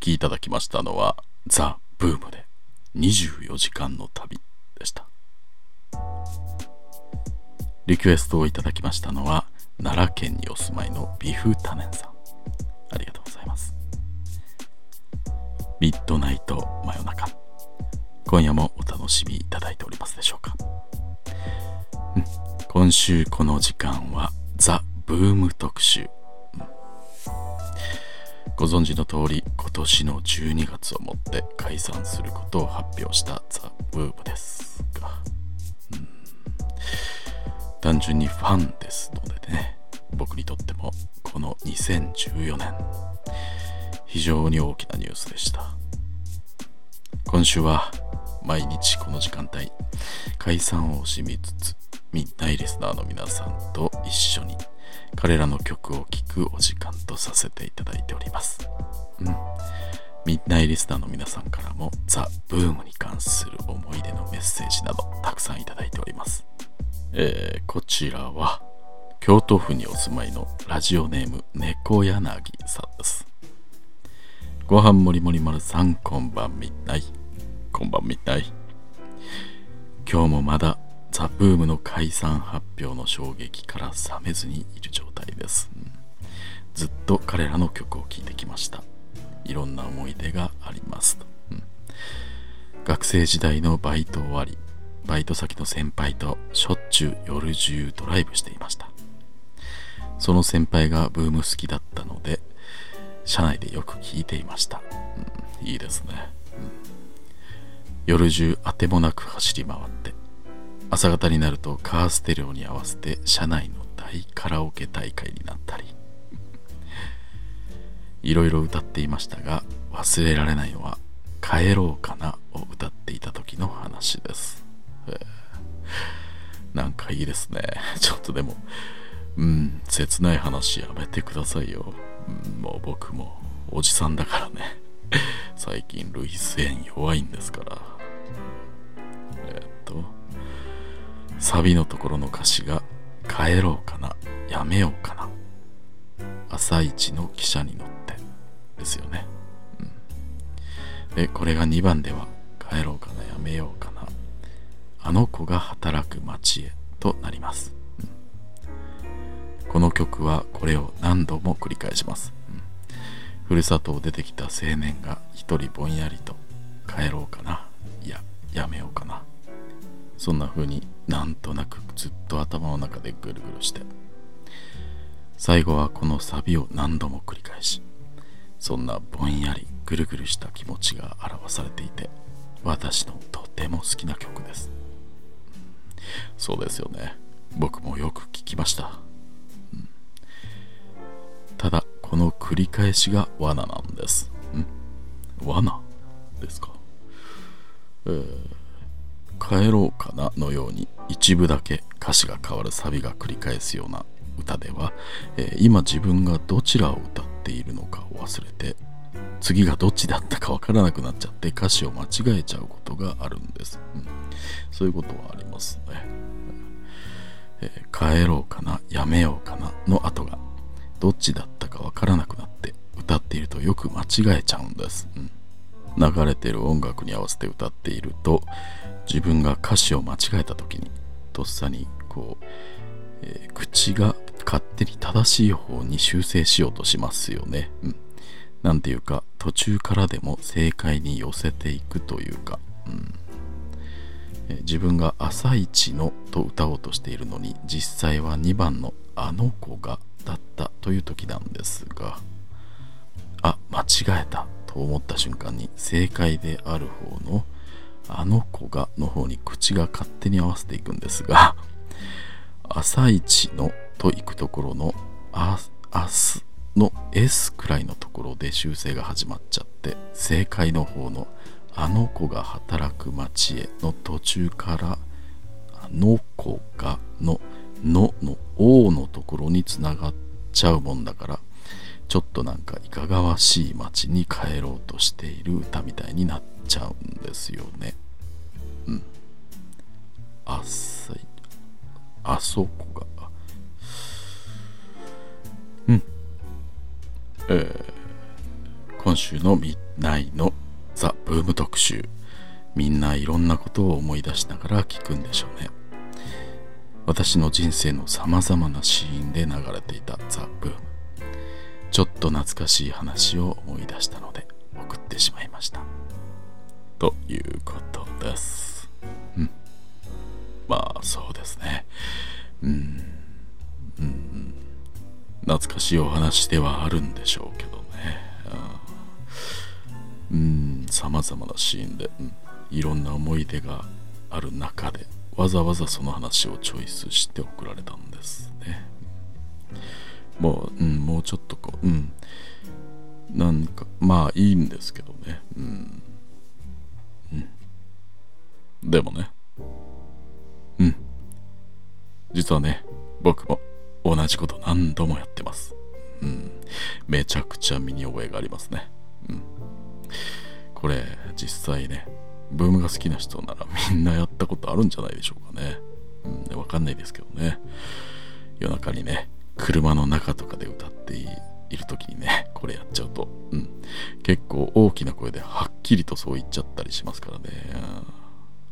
きいただきましたのはザ・ブームで24時間の旅でした。リクエストをいただきましたのは奈良県にお住まいのビフタネンさん。ありがとうございます。ミッドナイト真夜中。今夜もお楽しみいただいておりますでしょうか、今週この時間はザ・ブーム特集。ご存知の通り今年の12月をもって解散することを発表したザ・ブームですが、うん、単純にファンですのでね僕にとってもこの2014年非常に大きなニュースでした。今週は毎日この時間帯解散を惜しみつつミッナイリスナーの皆さんと一緒に彼らの曲を聴くお時間とさせていただいております。うん。ミッナイリスナーの皆さんからもザ・ブームに関する思い出のメッセージなどたくさんいただいております。えー、こちらは京都府にお住まいのラジオネーム猫柳さんです。ご飯もりもり丸さんこんばんみない。こんばんみない。今日もまだザ・ブームの解散発表の衝撃から冷めずにいる状態です、うん、ずっと彼らの曲を聴いてきました。いろんな思い出があります、うん、学生時代のバイト終わりバイト先の先輩としょっちゅう夜中ドライブしていました。その先輩がブーム好きだったので車内でよく聞いていました、うん、いいですね、うん、夜中あてもなく走り回って朝方になるとカーステレオに合わせて車内の大カラオケ大会になったり。いろいろ歌っていましたが忘れられないのは「帰ろうかな」を歌っていた時の話です、なんかいいですね。ちょっとでもうん切ない話やめてくださいよ、うん、もう僕もおじさんだからね。最近類線弱いんですから。サビのところの歌詞が帰ろうかなやめようかな。朝一の汽車に乗って。ですよね、うん、でこれが2番では帰ろうかなやめようかな。あの子が働く街へとなります、うん、この曲はこれを何度も繰り返します、うん、ふるさとを出てきた青年が一人ぼんやりと帰ろうかないややめようかな。そんな風になんとなくずっと頭の中でぐるぐるして。最後はこのサビを何度も繰り返しそんなぼんやりぐるぐるした気持ちが表されていて私のとても好きな曲です。そうですよね。僕もよく聞きました、うん、ただこの繰り返しが罠なんです。ん。罠ですか？えー。帰ろうかなのように一部だけ歌詞が変わるサビが繰り返すような歌では、えー、今自分がどちらを歌っているのかを忘れて次がどっちだったかわからなくなっちゃって歌詞を間違えちゃうことがあるんです、うん、そういうことはありますね、えー、帰ろうかなやめようかなの後がどっちだったかわからなくなって歌っているとよく間違えちゃうんです、うん、流れてる音楽に合わせて歌っていると自分が歌詞を間違えた時にとっさにこう、えー、口が勝手に正しい方に修正しようとしますよね。うん。なんていうか途中からでも正解に寄せていくというか、うんえー、自分が朝一のと歌おうとしているのに実際は2番のあの子がだったという時なんですがあ間違えたと思った瞬間に正解である方のあの子がの方に口が勝手に合わせていくんですが、朝一のと行くところのあ明日の S くらいのところで修正が始まっちゃって、正解の方のあの子が働く街への途中からあの子がののの O のところにつながっちゃうもんだからちょっとなんかいかがわしい街に帰ろうとしている歌みたいになってちゃうんですよね。うん。あっさい。あそこが。うん。えー、今週のミッナイのザ・ブーム特集みんないろんなことを思い出しながら聞くんでしょうね私の人生のさまざまなシーンで流れていたザ・ブームちょっと懐かしい話を思い出したのでではあるんでしょうけどね。うん。さまざまなシーンで、うん、いろんな思い出がある中でわざわざその話をチョイスして送られたんですね。もう、うん、もうちょっとこううん。なんかまあいいんですけどね。うん、うん、でもね。うん。実はね僕も同じこと何度もやってます。うんめちゃくちゃ身に覚えがありますねうんこれ実際ねブームが好きな人ならみんなやったことあるんじゃないでしょうかね。うん、わかんないですけどね。夜中にね、車の中とかで歌っている時にね、これやっちゃうと、うん、結構大きな声ではっきりとそう言っちゃったりしますからね。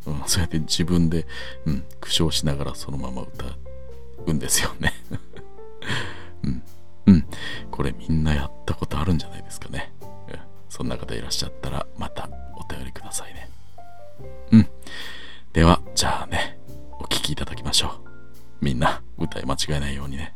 うん、そうやって自分で、うん、苦笑しながらそのまま歌うんですよね。これみんなやったことあるんじゃないですかね。うんそんな方いらっしゃったらまたお便りくださいね。うん。では、じゃあね、お聴きいただきましょう。みんな、歌い間違えないようにね。